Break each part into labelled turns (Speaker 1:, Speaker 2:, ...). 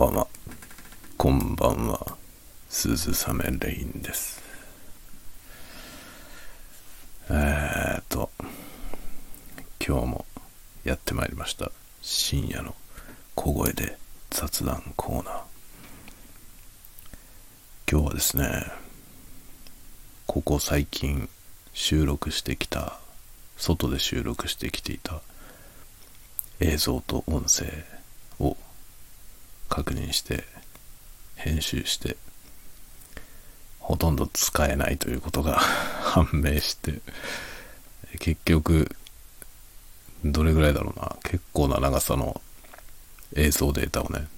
Speaker 1: ばんは。こんばんは。鈴雨レインです。えーっと、今日もやってまいりました。深夜の小声で雑談コーナー。今日はですね、ここ最近収録してきた、外で収録してきていた映像と音声確認して編集してほとんど使えないということが 判明して結局どれぐらいだろうな。結構な長さの映像データをね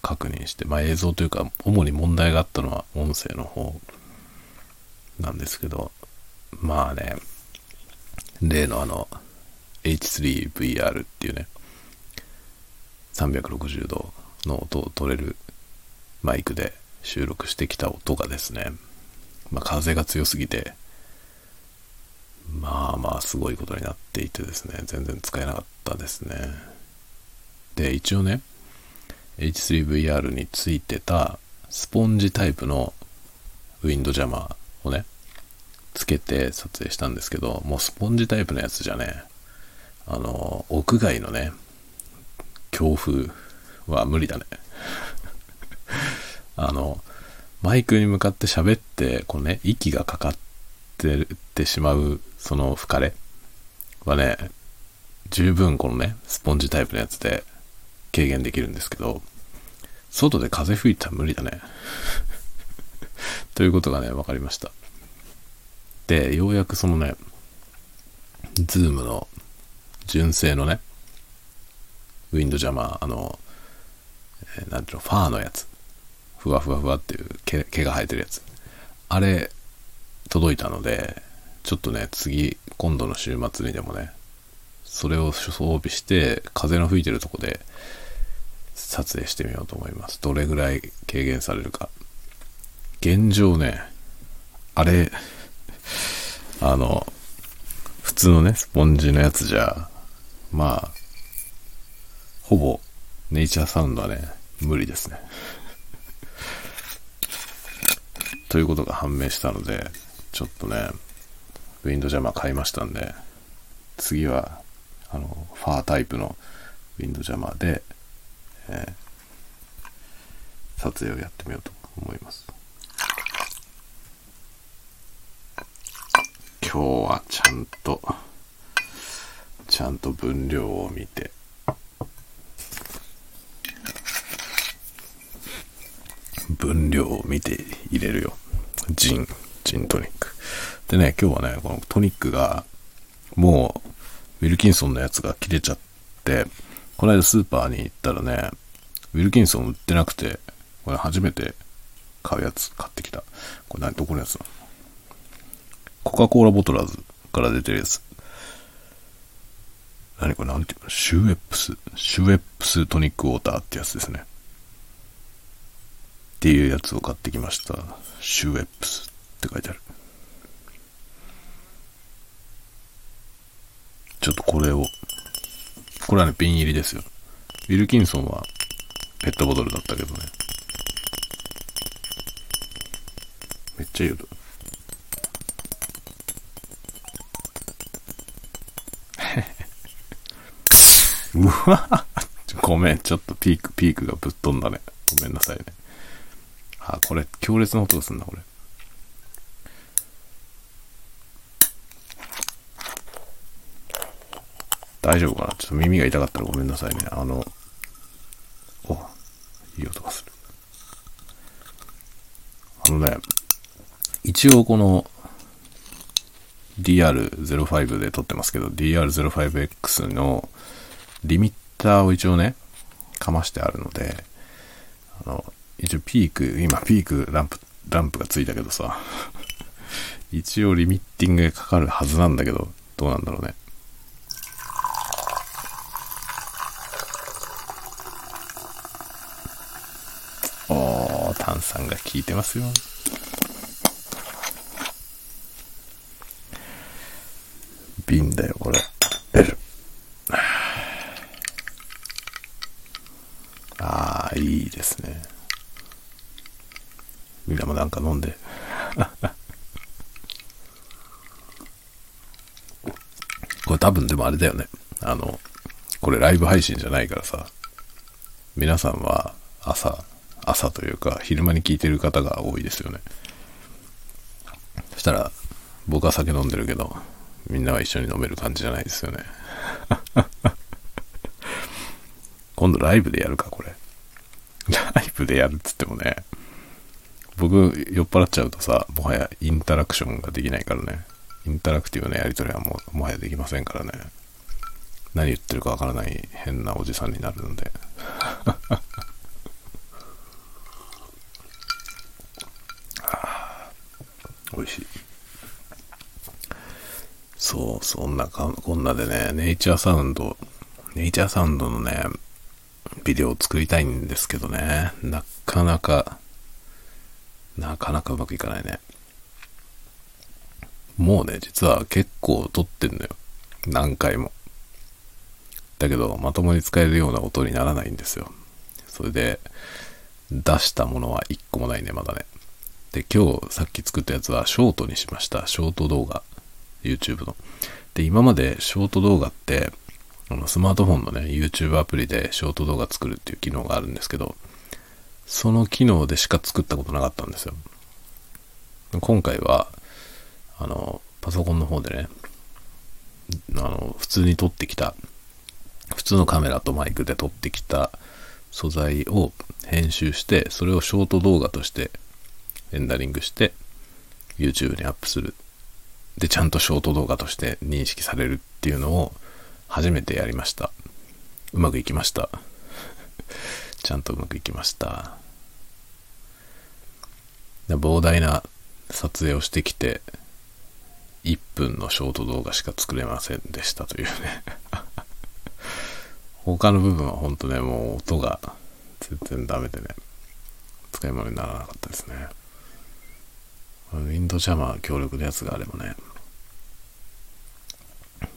Speaker 1: 確認してまあ映像というか主に問題があったのは音声の方なんですけどまあね例のあの H3VR っていうね360度の音を取れるマイクで収録してきた音がですね、まあ、風が強すぎてまあまあすごいことになっていてですね全然使えなかったですね。で一応ね H3VR についてたスポンジタイプのウィンドジャマーをねつけて撮影したんですけどもうスポンジタイプのやつじゃねあの屋外のね強風は無理だね。あのマイクに向かって喋ってこのね息がかかってってしまうその吹かれはね十分このねスポンジタイプのやつで軽減できるんですけど外で風吹いたら無理だね。ということがね分かりました。でようやくそのねズームの純正のねウィンドジャマー、あの、えーなんていうの、ファーのやつ。ふわふわふわっていう毛毛が生えてるやつ。あれ、届いたので、ちょっとね、次、今度の週末にでもね、それを装備して、風の吹いてるとこで撮影してみようと思います。どれぐらい軽減されるか。現状ね、あれ、あの、普通のね、スポンジのやつじゃ、まあ、ほぼネイチャーサウンドはね、無理ですね。ということが判明したので、ちょっとね、ウィンドジャマー買いましたんで、次は、あの、ファータイプのウィンドジャマーで、えー撮影をやってみようと思います。今日はちゃんと、ちゃんと分量を見て、分量を見て入れるよ。ジン、ジントニック。でね、今日はね、このトニックが、もう、ウィルキンソンのやつが切れちゃって、この間スーパーに行ったらね、ウィルキンソン売ってなくて、これ初めて買うやつ買ってきた。これ何、どこのやつなの？コカ・コーラボトラーズから出てるやつ。何これなんていうの？シューエップス。シューエップストニックウォーターってやつですね。っていうやつを買ってきました。シューエップスって書いてある。ちょっとこれを、これはね、瓶入りですよ。ウィルキンソンはペットボトルだったけどね。めっちゃいい音。うわごめん、ちょっとピーク、ピークがぶっ飛んだね。ごめんなさいね。あ、これ、強烈な音がすんだ、これ。大丈夫かな？ちょっと耳が痛かったらごめんなさいね。あの、お、いい音がする。あのね、一応この DR05 で撮ってますけど、DR05X のリミッターを一応ね、かましてあるので、一応ピーク、今ピークランプ、ランプがついたけどさ、一応リミッティングがかかるはずなんだけど、どうなんだろうね。おー、炭酸が効いてますよ。瓶だよ、これ。ベル。ああ、いいですね。みんなんか飲んで。これ多分でもあれだよね。あの、これライブ配信じゃないからさ、皆さんは朝、朝というか昼間に聞いてる方が多いですよね。そしたら、僕は酒飲んでるけど、みんなは一緒に飲める感じじゃないですよね。今度ライブでやるか、これ。ライブでやるっつってもね、僕酔っ払っちゃうとさ、もはやインタラクションができないからね。インタラクティブなやり取りはもう、もはやできませんからね。何言ってるかわからない変なおじさんになるので。美味しい。そう、そんなか、こんなでね、ネイチャーサウンド、ネイチャーサウンドのね、ビデオを作りたいんですけどね、なかなか、なかなかうまくいかないね。もうね、実は結構撮ってんのよ。何回も。だけど、まともに使えるような音にならないんですよ。それで、出したものは一個もないね、まだね。で、今日さっき作ったやつはショートにしました。ショート動画。YouTube の。で、今までショート動画って、あのスマートフォンのね、YouTube アプリでショート動画作るっていう機能があるんですけど、その機能でしか作ったことなかったんですよ。今回は、あの、パソコンの方でね、あの、普通に撮ってきた、普通のカメラとマイクで撮ってきた素材を編集して、それをショート動画としてレンダリングして、YouTube にアップする。で、ちゃんとショート動画として認識されるっていうのを初めてやりました。うまくいきました。ちゃんとうまくいきました。膨大な撮影をしてきて、1分のショート動画しか作れませんでしたというね 他の部分は本当ね、もう音が全然ダメでね、使い物にならなかったですね。ウィンドジャマー協力のやつがあればね、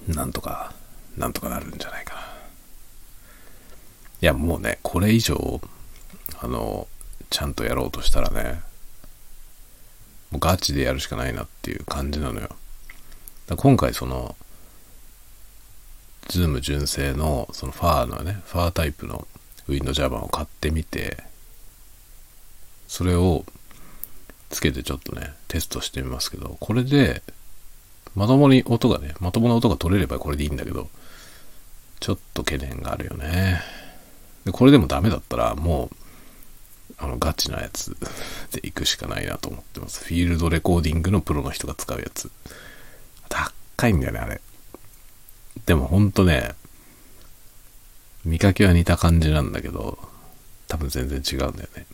Speaker 1: なんとか、なんとかなるんじゃないかな。いや、もうね、これ以上、あの、ちゃんとやろうとしたらね、もうガチでやるしかないなっていう感じなのよ。今回その、ズーム純正のそのファーのね、ファータイプのウィンドジャマーを買ってみて、それをつけてちょっとね、テストしてみますけど、これで、まともに音がね、まともな音が取れればこれでいいんだけど、ちょっと懸念があるよね。で、これでもダメだったら、もう、あの、ガチなやつ で行くしかないなと思ってます。フィールドレコーディングのプロの人が使うやつ。高いんだよね、あれ。でもほんとね、見かけは似た感じなんだけど、多分全然違うんだよね。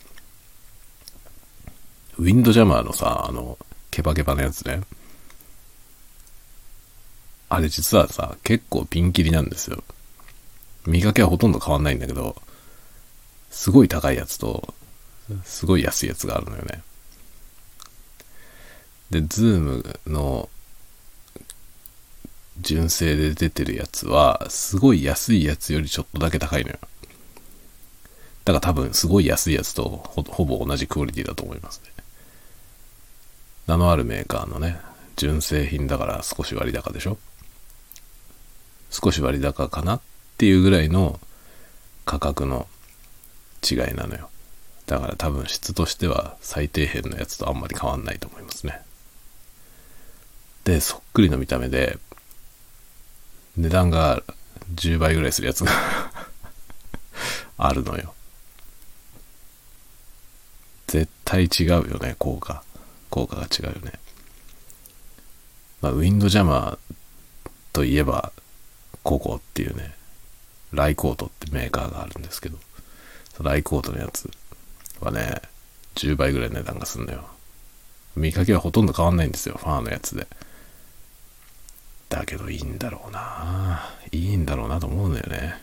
Speaker 1: ウィンドジャマーのさ、あの、ケバケバのやつね。あれ実はさ、結構ピンキリなんですよ。見かけはほとんど変わんないんだけど、すごい高いやつと、すごい安いやつがあるのよね。で、ズームの純正で出てるやつは、すごい安いやつよりちょっとだけ高いのよ。だから多分すごい安いやつとほぼ同じクオリティだと思いますね。名のあるメーカーのね、純正品だから少し割高でしょ？少し割高かなっていうぐらいの価格の違いなのよ。だから多分質としては最底辺のやつとあんまり変わんないと思いますね。で、そっくりの見た目で、値段が10倍ぐらいするやつが あるのよ。絶対違うよね、効果。効果が違うよね。まあ、ウィンドジャマーといえば、ココっていうね、ライコートってメーカーがあるんですけど、ライコートのやつはね、10倍ぐらい値段がするのよ。見かけはほとんど変わんないんですよ、ファーのやつで。だけどいいんだろうな。いいんだろうなと思うんだよね。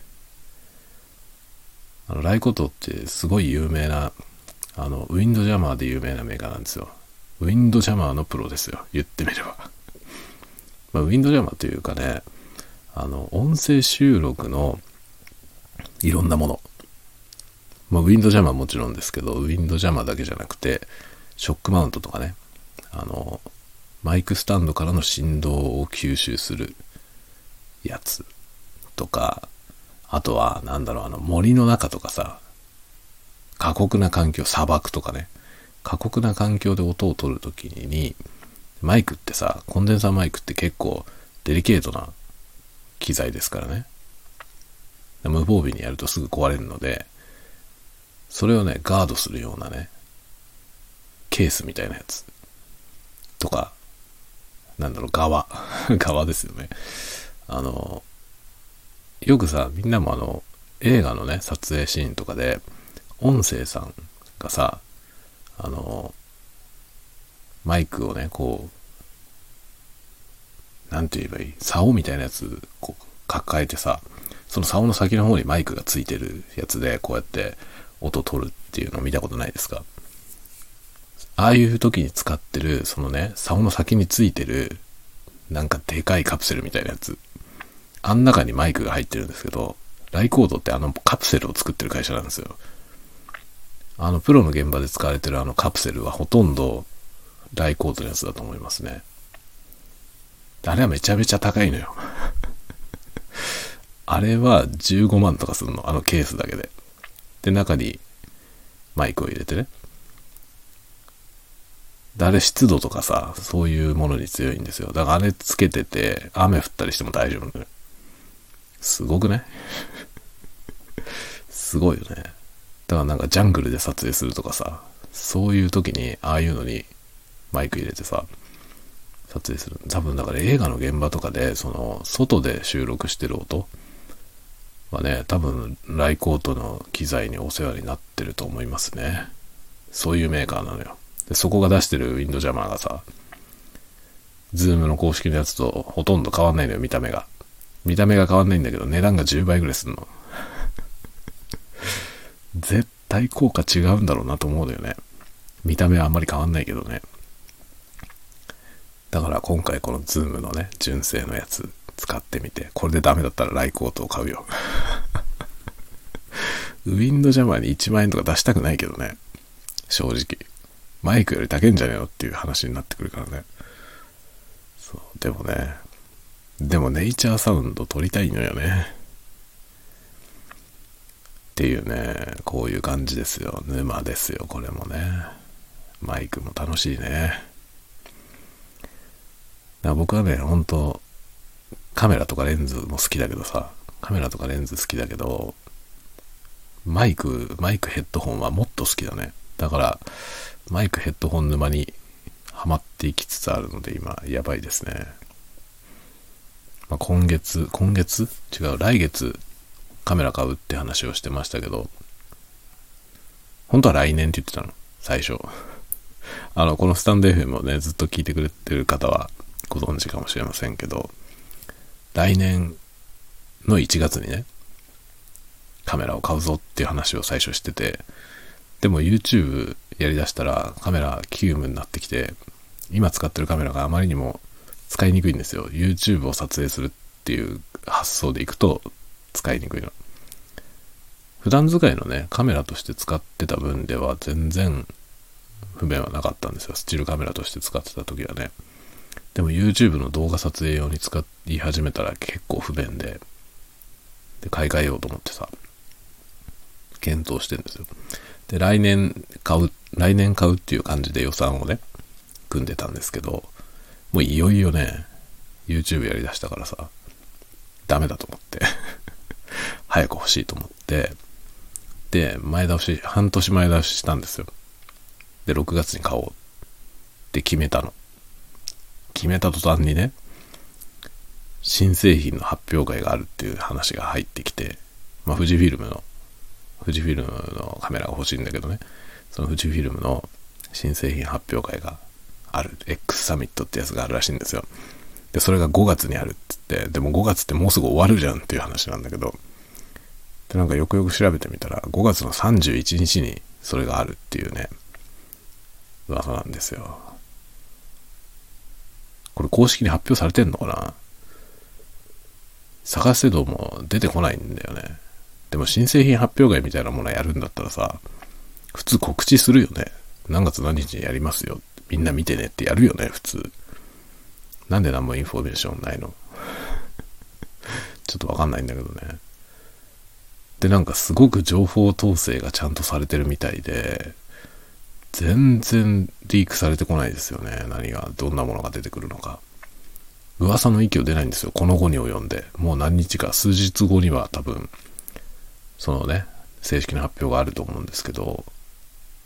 Speaker 1: あの、ライコトってすごい有名な、あの、ウィンドジャマーで有名なメーカーなんですよ。ウィンドジャマーのプロですよ。言ってみれば。まあ、ウィンドジャマーというかね、あの、音声収録のいろんなもの。まあ、ウィンドジャマーもちろんですけど、ウィンドジャマーだけじゃなくて、ショックマウントとかね、あの、マイクスタンドからの振動を吸収するやつとか、あとは、なんだろう、あの、森の中とかさ、過酷な環境、砂漠とかね、過酷な環境で音を取るときに、マイクってさ、コンデンサーマイクって結構デリケートな機材ですからね。無防備にやるとすぐ壊れるので、それをね、ガードするようなね、ケースみたいなやつとか、なんだろう、側。側ですよね。あの、よくさ、みんなもあの、映画のね、撮影シーンとかで、音声さんがさ、あの、マイクをね、こう、なんて言えばいい？竿みたいなやつ、こう、抱えてさ、その竿の先の方にマイクがついてるやつで、こうやって音取るっていうのを見たことないですか？ああいう時に使ってる、そのね、竿の先についてる、なんかでかいカプセルみたいなやつ。あん中にマイクが入ってるんですけど、ライコードってあのカプセルを作ってる会社なんですよ。あの、プロの現場で使われてるあのカプセルはほとんどライコードのやつだと思いますね。あれはめちゃめちゃ高いのよ。あれは15万とかするの。あのケースだけで。で、中にマイクを入れてね。あれ湿度とかさ、そういうものに強いんですよ。だからあれつけてて、雨降ったりしても大丈夫ね。すごくね すごいよね。だからなんかジャングルで撮影するとかさ、そういう時に、ああいうのにマイク入れてさ、撮影する。多分だから映画の現場とかで、その、外で収録してる音はね、多分、ライコートの機材にお世話になってると思いますね。そういうメーカーなのよ。で、そこが出してるウィンドジャマーがさ、ズームの公式のやつとほとんど変わんないのよ、見た目が。見た目が変わんないんだけど、値段が10倍ぐらいすんの。絶対効果違うんだろうなと思うのよね。見た目はあんまり変わんないけどね。だから今回このズームのね、純正のやつ使ってみて、これでダメだったら Rycote を買うよ。ウィンドジャマーに1万円とか出したくないけどね。正直。マイクより高いんじゃねえのっていう話になってくるからね。そう、でもね、でもネイチャーサウンド撮りたいのよね。っていうね、こういう感じですよ。沼ですよ、これもね。マイクも楽しいね。だ僕はね、本当カメラとかレンズも好きだけどさ、カメラとかレンズ好きだけど、マイク、マイクヘッドホンはもっと好きだね。だから、マイクヘッドホン沼にハマっていきつつあるので、今、やばいですね。まあ、今月、今月？違う、来月、カメラ買うって話をしてましたけど、本当は来年って言ってたの、最初。あの、このスタンド FM をね、ずっと聞いてくれてる方はご存知かもしれませんけど、来年の1月にね、カメラを買うぞっていう話を最初してて、でも YouTube やりだしたらカメラ急務になってきて、今使ってるカメラがあまりにも使いにくいんですよ。YouTube を撮影するっていう発想でいくと使いにくいの。普段使いのね、カメラとして使ってた分では全然不便はなかったんですよ。スチールカメラとして使ってた時はね。でも YouTube の動画撮影用に使い始めたら結構不便で、で、買い替えようと思ってさ、検討してんですよ。で、来年買う、来年買うっていう感じで予算をね、組んでたんですけど、もういよいよね、YouTube やりだしたからさ、ダメだと思って 早く欲しいと思って、で、前倒し、半年前倒ししたんですよ。で、6月に買おうって決めたの。決めた途端にね、新製品の発表会があるっていう話が入ってきて、まあ、富士フィルムの富士フィルムのカメラが欲しいんだけどね、その富士フィルムの新製品発表会がある、X サミットってやつがあるらしいんですよ。で、それが5月にあるって言って、でも5月ってもうすぐ終わるじゃんっていう話なんだけど、で、なんかよくよく調べてみたら、5月の31日にそれがあるっていうね、噂なんですよ。これ公式に発表されてんのかな？探せども出てこないんだよね。でも新製品発表会みたいなものやるんだったらさ、普通告知するよね。何月何日にやりますよ。みんな見てねってやるよね、普通。なんで何もインフォメーションないの？ちょっとわかんないんだけどね。で、なんかすごく情報統制がちゃんとされてるみたいで、全然リークされてこないですよね。何が、どんなものが出てくるのか。噂の域を出ないんですよ。この後に及んで。もう何日か、数日後には多分、そのね、正式な発表があると思うんですけど、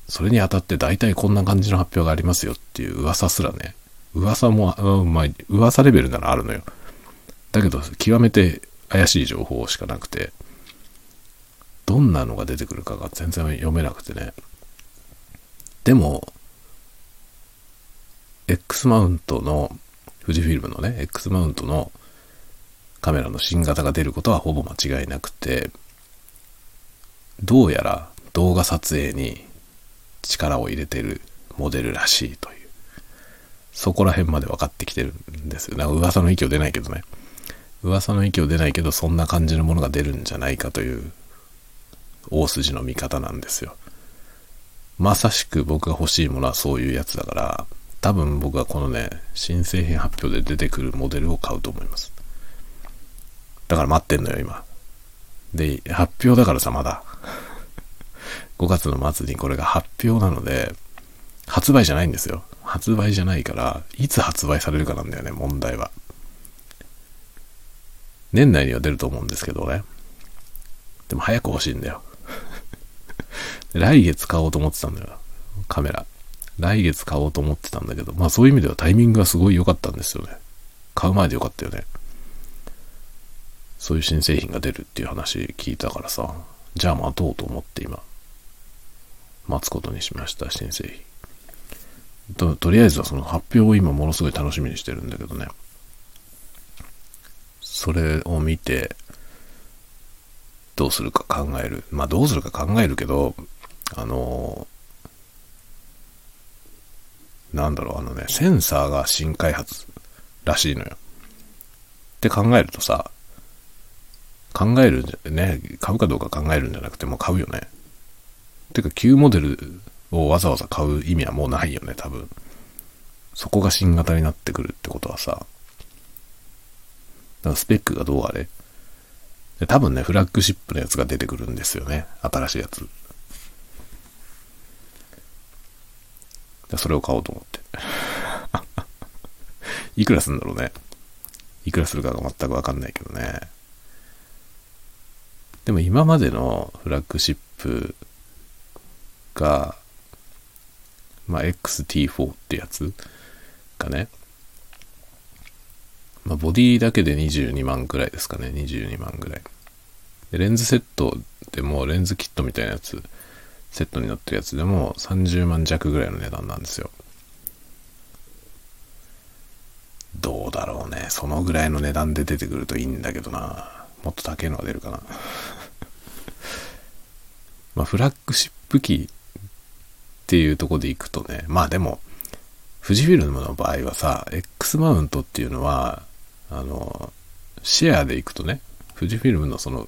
Speaker 1: それにあたって大体こんな感じの発表がありますよっていう噂すらね、噂も、うまあ、噂レベルならあるのよ。だけど、極めて怪しい情報しかなくて、どんなのが出てくるかが全然読めなくてね。でも、X マウントの、富士フィルムのね、X マウントのカメラの新型が出ることはほぼ間違いなくて、どうやら動画撮影に力を入れてるモデルらしいという。そこら辺まで分かってきてるんですよ。なんか噂の域を出ないけどね。噂の域を出ないけど、そんな感じのものが出るんじゃないかという大筋の見方なんですよ。まさしく僕が欲しいものはそういうやつだから、多分僕はこのね、新製品発表で出てくるモデルを買うと思います。だから待ってんのよ、今。で、発表だからさ、まだ。5月の末にこれが発表なので、発売じゃないんですよ。発売じゃないから、いつ発売されるかなんだよね、問題は。年内には出ると思うんですけどね。でも早く欲しいんだよ。来月買おうと思ってたんだよ。カメラ。来月買おうと思ってたんだけど、まあそういう意味ではタイミングがすごい良かったんですよね。買う前で良かったよね。そういう新製品が出るっていう話聞いたからさ、じゃあ待とうと思って今、待つことにしました、新製品。ととりあえずはその発表を今ものすごい楽しみにしてるんだけどね。それを見て、どうするか考える。まあどうするか考えるけど、あのなんだろう、あのね、センサーが新開発らしいのよ。って考えるとさ、考えるんじゃ、ね、買うかどうか考えるんじゃなくてもう買うよね。てか旧モデルをわざわざ買う意味はもうないよね、多分。そこが新型になってくるってことはさ、だからスペックがどうあれ。で多分ね、フラッグシップのやつが出てくるんですよね。新しいやつ。でそれを買おうと思って。いくらすんだろうね。いくらするかが全くわかんないけどね。でも今までのフラッグシップが、まあ、XT4 ってやつがね、まあ、ボディだけで22万くらいですかね。22万ぐらい。で、レンズセットでもレンズキットみたいなやつ、セットになってるやつでも30万弱ぐらいの値段なんですよ。どうだろうね。そのぐらいの値段で出てくるといいんだけどな。もっと高いのが出るかな。まあ、フラッグシップ機っていうとこで行くとね、まあでも、富士フィルムの場合はさ、X マウントっていうのは、あの、シェアで行くとね、富士フィルムのその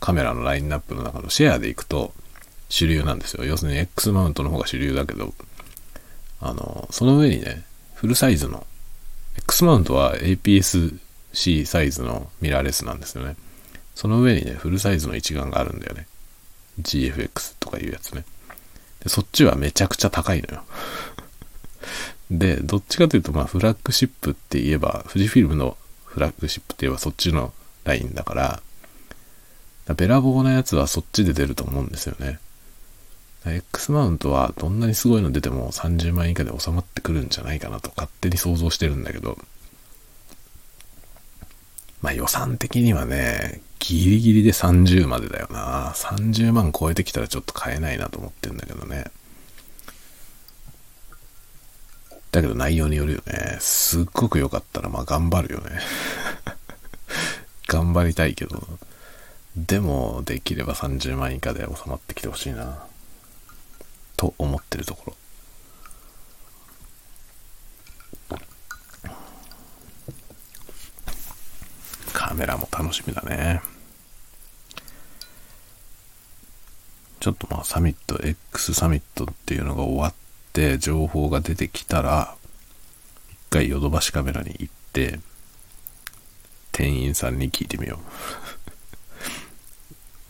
Speaker 1: カメラのラインナップの中のシェアで行くと主流なんですよ。要するに X マウントの方が主流だけど、あの、その上にね、フルサイズの、X マウントは APS-C サイズのミラーレスなんですよね。その上にね、フルサイズの一眼があるんだよね。GFX とかいうやつね。でそっちはめちゃくちゃ高いのよ。で、どっちかというと、まあ、フラッグシップって言えば、富士フィルムのフラッグシップって言えばそっちのラインだから、べらぼうなやつはそっちで出ると思うんですよね。X マウントはどんなにすごいの出ても30万以下で収まってくるんじゃないかなと勝手に想像してるんだけど、まあ予算的にはね、ギリギリで30までだよな。30万超えてきたらちょっと買えないなと思ってんだけどね。だけど内容によるよね。すっごく良かったらまあ頑張るよね。頑張りたいけど。でも、できれば30万以下で収まってきてほしいな。と思ってるところ。カメラも楽しみだね。ちょっとまあサミット、X サミットっていうのが終わってて情報が出てきたら、一回ヨドバシカメラに行って、店員さんに聞いてみよ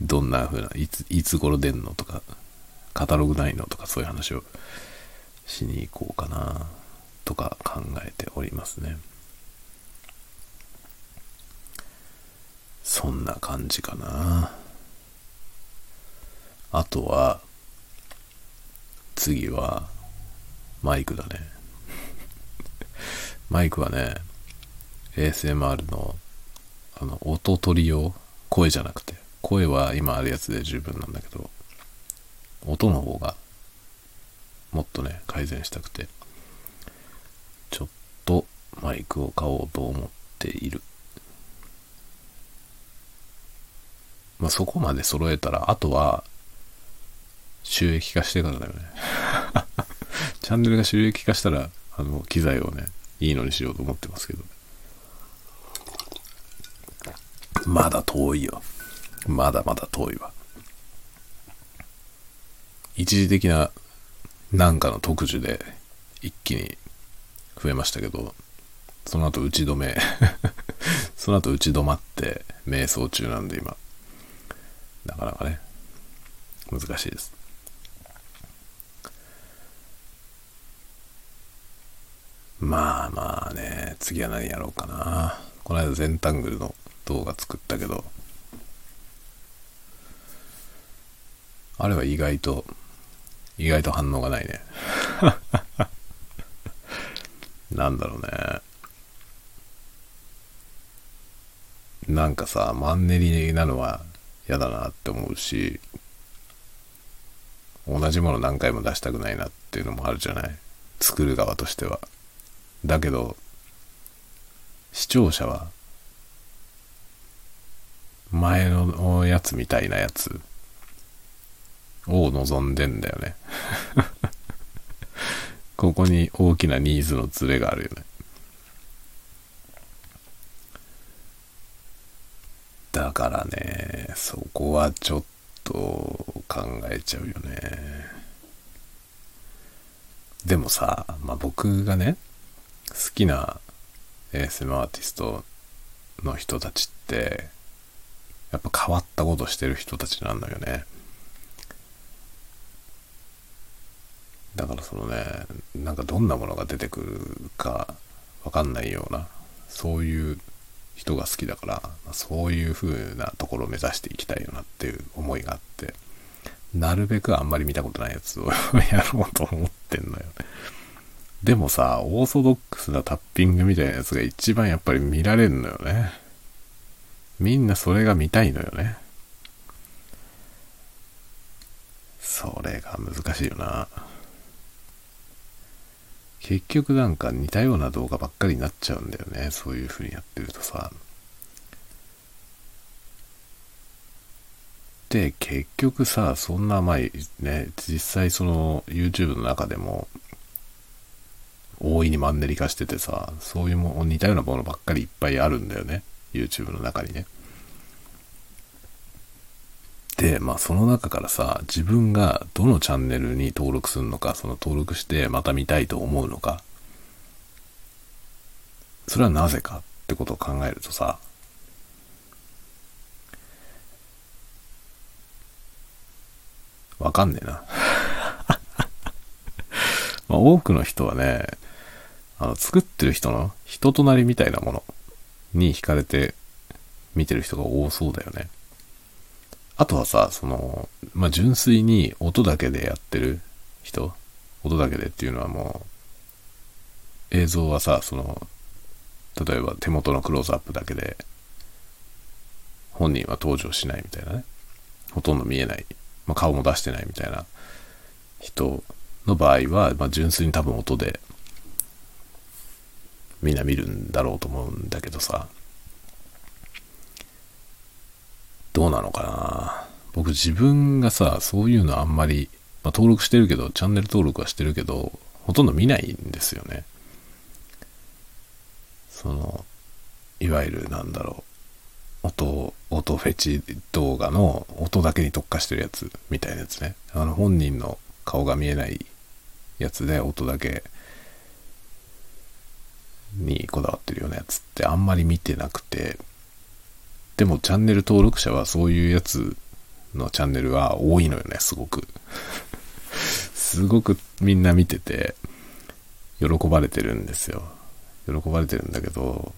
Speaker 1: う。どんな風な、いつ、いつ頃出んのとか、カタログないのとかそういう話をしに行こうかなとか考えておりますね。そんな感じかな。あとは、次は、マイクだね。マイクはね、ASMR の、あの、音取り用、声じゃなくて、声は今あるやつで十分なんだけど、音の方が、もっとね、改善したくて、ちょっとマイクを買おうと思っている。まあ、そこまで揃えたら、あとは、収益化してからだよね。チャンネルが収益化したら、あの、機材をね、いいのにしようと思ってますけど。まだ遠いよ。まだまだ遠いわ。一時的ななんかの特需で一気に増えましたけど、その後打ち止め その後打ち止まって瞑想中なんで今、なかなかね、難しいです。まあまあね、次は何やろうかな。この間ゼンタングルの動画作ったけど、あれは意外と、意外と反応がないね。なんだろうね。なんかさ、マンネリなのは嫌だなって思うし、同じもの何回も出したくないなっていうのもあるじゃない。作る側としては。だけど、視聴者は、前のやつみたいなやつを望んでんだよね。ここに大きなニーズのズレがあるよね。だからね、そこはちょっと考えちゃうよね。でもさ、まあ、僕がね、好きな ASM アーティストの人たちって、やっぱ変わったことしてる人たちなんだよね。だからそのね、なんかどんなものが出てくるかわかんないような、そういう人が好きだから、そういう風なところを目指していきたいよなっていう思いがあって、なるべくあんまり見たことないやつを やろうと思ってんのよ。でもさ、オーソドックスなタッピングみたいなやつが一番やっぱり見られるのよね。みんなそれが見たいのよね。それが難しいよな。結局なんか似たような動画ばっかりになっちゃうんだよね。そういう風にやってるとさ。で、結局さ、そんなまあね、実際その YouTube の中でも大いにマンネリ化しててさ、そういうも似たようなものばっかりいっぱいあるんだよね。YouTube の中にね。で、まあその中からさ、自分がどのチャンネルに登録するのか、その登録してまた見たいと思うのか、それはなぜかってことを考えるとさ、わかんねえな。まあ、多くの人はね、あの、作ってる人の人となりみたいなものに惹かれて見てる人が多そうだよね。あとはさ、その、まあ、純粋に音だけでやってる人、音だけでっていうのはもう、映像はさ、その、例えば手元のクローズアップだけで、本人は登場しないみたいなね。ほとんど見えない。まあ、顔も出してないみたいな人の場合は、まあ、純粋に多分音でみんな見るんだろうと思うんだけどさ、どうなのかな僕自分がさ、そういうのあんまり、まあ、登録してるけど、チャンネル登録はしてるけど、ほとんど見ないんですよね。その、いわゆるなんだろう、音、音フェチ動画の音だけに特化してるやつみたいなやつね。あの本人の顔が見えないやつで音だけにこだわってるようなやつってあんまり見てなくて、でもチャンネル登録者はそういうやつのチャンネルは多いのよね、すごく。すごくみんな見てて、喜ばれてるんですよ。喜ばれてるんだけど、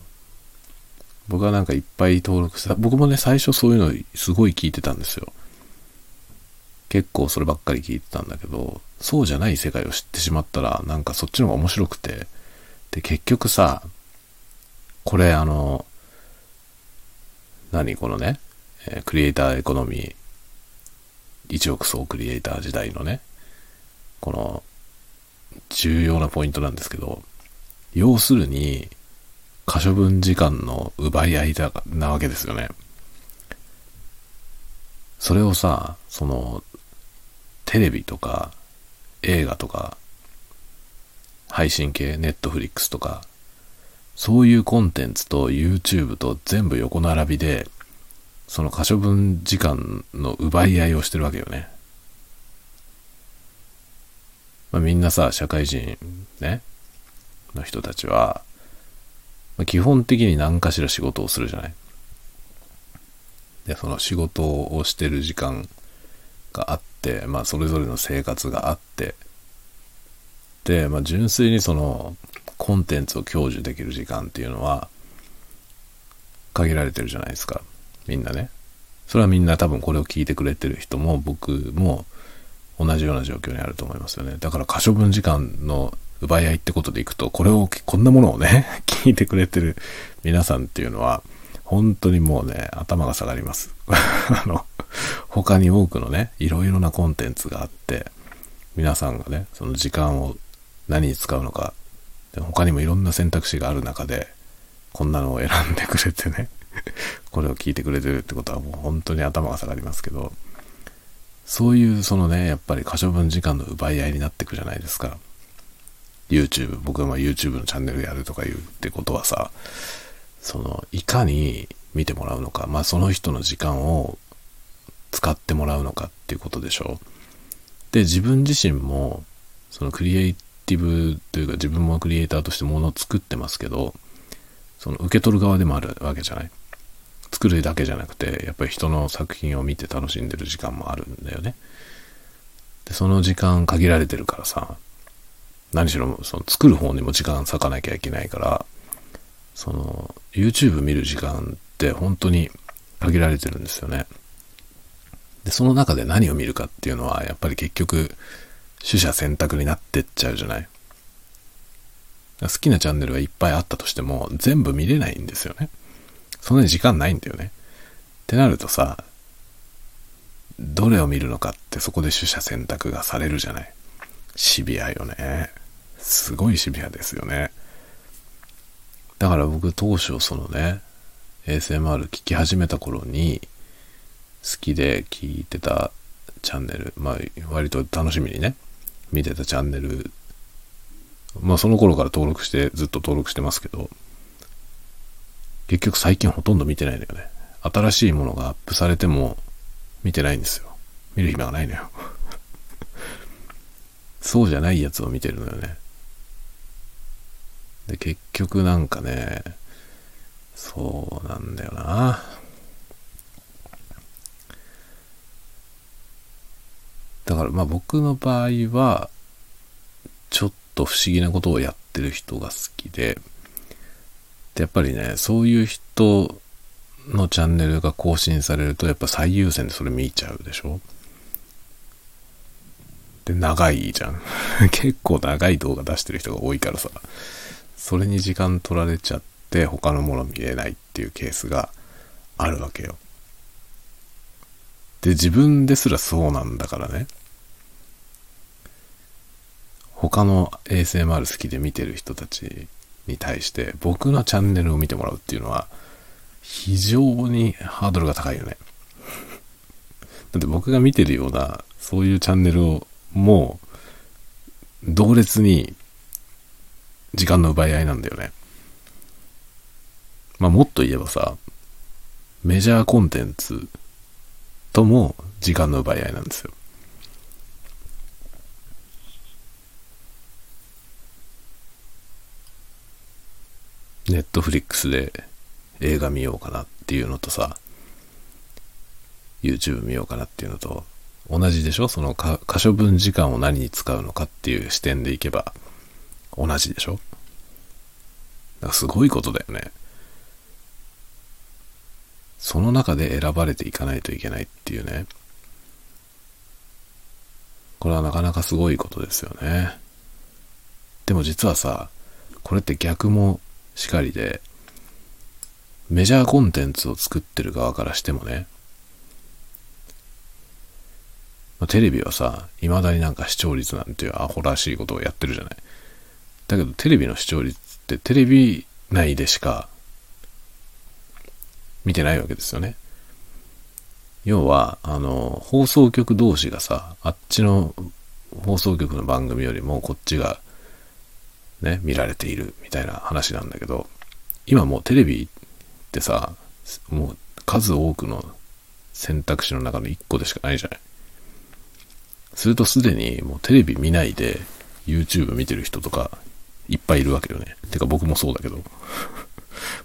Speaker 1: 僕はなんかいっぱい登録した、僕もね、最初そういうのすごい聞いてたんですよ。結構そればっかり聞いてたんだけど、そうじゃない世界を知ってしまったら、なんかそっちの方が面白くて、で、結局さ、これあの、何このね、えー、クリエイターエコノミー、1億総クリエイター時代のね、この、重要なポイントなんですけど、要するに、可処分時間の奪い合いだなわけですよね。それをさ、その、テレビとか、映画とか、配信系、ネットフリックスとか、そういうコンテンツと YouTube と全部横並びで、その可処分時間の奪い合いをしてるわけよね。まあ、みんなさ、社会人ね、の人たちは、まあ、基本的に何かしら仕事をするじゃない。で、その仕事をしてる時間があって、まあそれぞれの生活があって、まあ純粋にそのコンテンツを享受できる時間っていうのは限られてるじゃないですか。みんなね。それはみんな多分これを聞いてくれてる人も僕も同じような状況にあると思いますよね。だから可処分時間の奪い合いってことでいくと、これを、こんなものをね、聞いてくれてる皆さんっていうのは、本当にもうね、頭が下がります。あの、他に多くのね、いろいろなコンテンツがあって、皆さんがね、その時間を何に使うのか、他にもいろんな選択肢がある中で、こんなのを選んでくれてね、これを聞いてくれてるってことはもう本当に頭が下がりますけど、そういうそのね、やっぱり可処分時間の奪い合いになってくじゃないですか。YouTube、僕はま YouTube のチャンネルやるとか言うってことはさ、その、いかに見てもらうのか、まあその人の時間を使ってもらうのかっていうことでしょ。で、自分自身も、そのクリエイティブというか自分もクリエイターとしてものを作ってますけど、その受け取る側でもあるわけじゃない。作るだけじゃなくて、やっぱり人の作品を見て楽しんでる時間もあるんだよね。で、その時間限られてるからさ、何しろその作る方にも時間割かなきゃいけないから、その YouTube 見る時間って本当に限られてるんですよね。で、その中で何を見るかっていうのはやっぱり結局取捨選択になってっちゃうじゃない？好きなチャンネルがいっぱいあったとしても全部見れないんですよね。そんなに時間ないんだよね。ってなるとさ、どれを見るのかってそこで取捨選択がされるじゃない？シビアよね。すごいシビアですよね。だから僕当初そのね、ASMR 聞き始めた頃に好きで聞いてたチャンネル、まあ割と楽しみにね、見てたチャンネル、まあその頃から登録してずっと登録してますけど、結局最近ほとんど見てないんだよね。新しいものがアップされても見てないんですよ。見る暇がないのよ。そうじゃないやつを見てるのよね。で、結局なんかね、そうなんだよな。だからまあ僕の場合は、ちょっと不思議なことをやってる人が好きで、でやっぱりね、そういう人のチャンネルが更新されると、やっぱ最優先でそれ見ちゃうでしょ？で、長いじゃん。結構長い動画出してる人が多いからさ、それに時間取られちゃって他のもの見れないっていうケースがあるわけよ。で、自分ですらそうなんだからね。他の ASMR 好きで見てる人たちに対して僕のチャンネルを見てもらうっていうのは非常にハードルが高いよね。だって僕が見てるようなそういうチャンネルをもう、同列に時間の奪い合いなんだよね。まあもっと言えばさ、メジャーコンテンツとも時間の奪い合いなんですよ。ネットフリックスで映画見ようかなっていうのとさ、YouTube 見ようかなっていうのと同じでしょ？その可処分時間を何に使うのかっていう視点でいけば同じでしょ？だからすごいことだよね。その中で選ばれていかないといけないっていうね。これはなかなかすごいことですよね。でも実はさ、これって逆もしかりで、メジャーコンテンツを作ってる側からしてもね、まあ、テレビはさ、未だになんか視聴率なんていうアホらしいことをやってるじゃない。だけどテレビの視聴率ってテレビ内でしか見てないわけですよね。要は、あの、放送局同士がさ、あっちの放送局の番組よりもこっちがね、見られているみたいな話なんだけど、今もうテレビってさ、もう数多くの選択肢の中の1個でしかないじゃない。するとすでにもうテレビ見ないで YouTube 見てる人とかいっぱいいるわけよね。てか僕もそうだけど。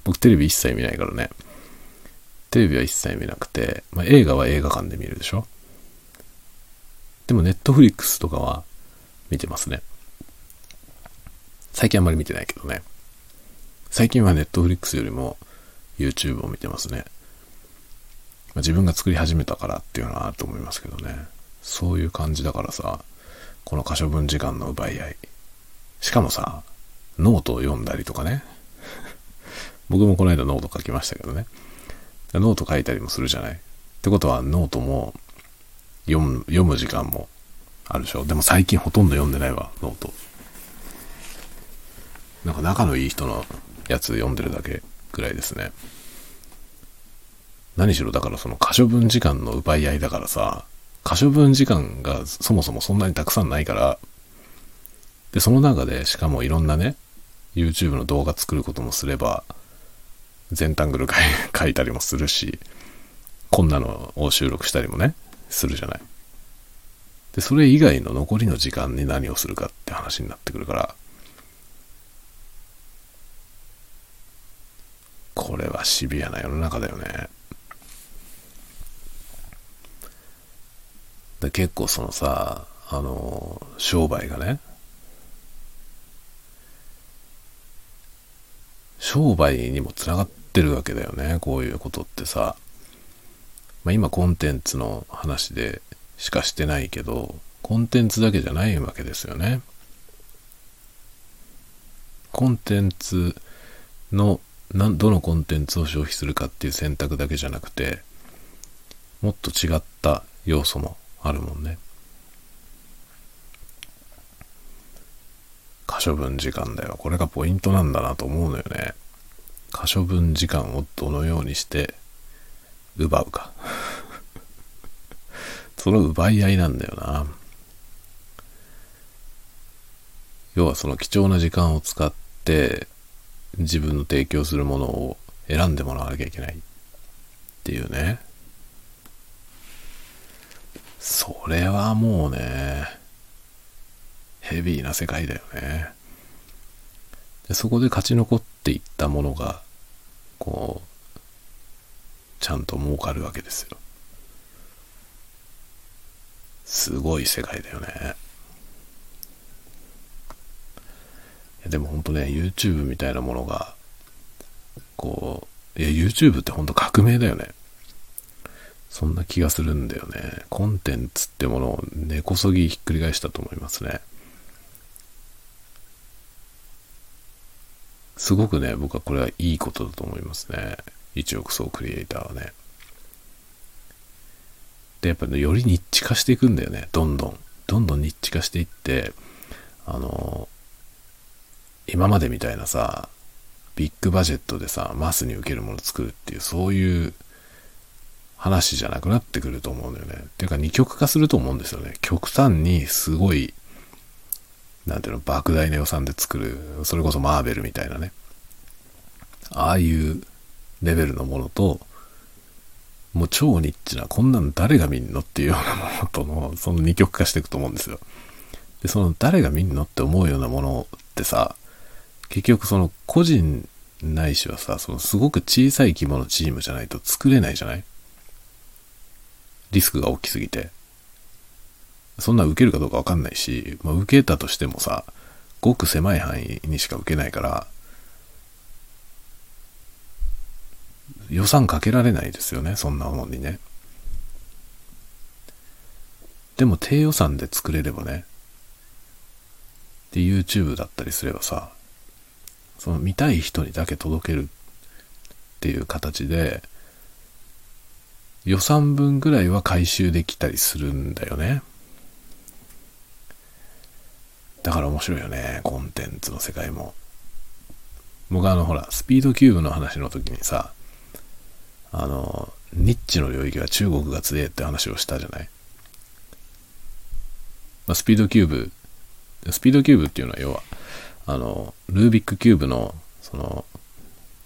Speaker 1: 僕テレビ一切見ないからね。テレビは一切見なくて、まあ、映画は映画館で見るでしょ？でも Netflix とかは見てますね。最近あんまり見てないけどね。最近は Netflix よりも YouTube を見てますね。まあ、自分が作り始めたからっていうのはあると思いますけどね。そういう感じだからさ、この可処分時間の奪い合い。しかもさ、ノートを読んだりとかね。僕もこの間ノート書きましたけどね。ノート書いたりもするじゃない？ってことはノートも読む読む時間もあるでしょ？でも最近ほとんど読んでないわ、 note。なんか仲のいい人のやつ読んでるだけぐらいですね。何しろだからその可処分時間の奪い合いだからさ、可処分時間がそもそもそんなにたくさんないから、で、その中でしかもいろんなね、YouTube の動画作ることもすれば、全タングル書 いたりもするし、こんなのを収録したりもね、するじゃない。で、それ以外の残りの時間に何をするかって話になってくるから、これはシビアな世の中だよね。で結構そのさ、あの、商売がね、商売にもつながってるわけだよね、こういうことってさ。まあ、今コンテンツの話でしかしてないけど、コンテンツだけじゃないわけですよね。コンテンツのどのコンテンツを消費するかっていう選択だけじゃなくて、もっと違った要素もあるもんね。可処分時間だよ。これがポイントなんだなと思うのよね。可処分時間をどのようにして奪うか。その奪い合いなんだよな。要はその貴重な時間を使って自分の提供するものを選んでもらわなきゃいけないっていうね。それはもうね、ヘビーな世界だよね。でそこで勝ち残っていったものが、こう、ちゃんと儲かるわけですよ。すごい世界だよね。でも本当ね、YouTube みたいなものが、こう、いや、YouTube って本当革命だよね。そんな気がするんだよね。コンテンツってものを根こそぎひっくり返したと思いますね。すごくね、僕はこれはいいことだと思いますね。一億総クリエイターはね。で、やっぱり、ね、よりニッチ化していくんだよね。どんどん。どんどんニッチ化していって、あの、今までみたいなさ、ビッグバジェットでさ、マスに受けるものを作るっていう、そういう話じゃなくなってくると思うんだよね。っていうか二極化すると思うんですよね。極端にすごい、なんていうの、莫大な予算で作る、それこそマーベルみたいなね。ああいうレベルのものと、もう超ニッチな、こんなん誰が見んのっていうようなものとの、その二極化していくと思うんですよ。で、その誰が見んのって思うようなものってさ、結局その個人ないしはさ、そのすごく小さい規模のチームじゃないと作れないじゃない？リスクが大きすぎて。そんな受けるかどうかわかんないし、まあ、受けたとしてもさ、ごく狭い範囲にしか受けないから、予算かけられないですよね、そんなもんにね。でも低予算で作れればね、で、YouTube だったりすればさ、その見たい人にだけ届けるっていう形で、予算分ぐらいは回収できたりするんだよね。だから面白いよね、コンテンツの世界も。僕あのほら、スピードキューブの話の時にさ、あの、ニッチの領域は中国が強いって話をしたじゃない？まあ、スピードキューブ、スピードキューブっていうのは要は、あの、ルービックキューブの、その、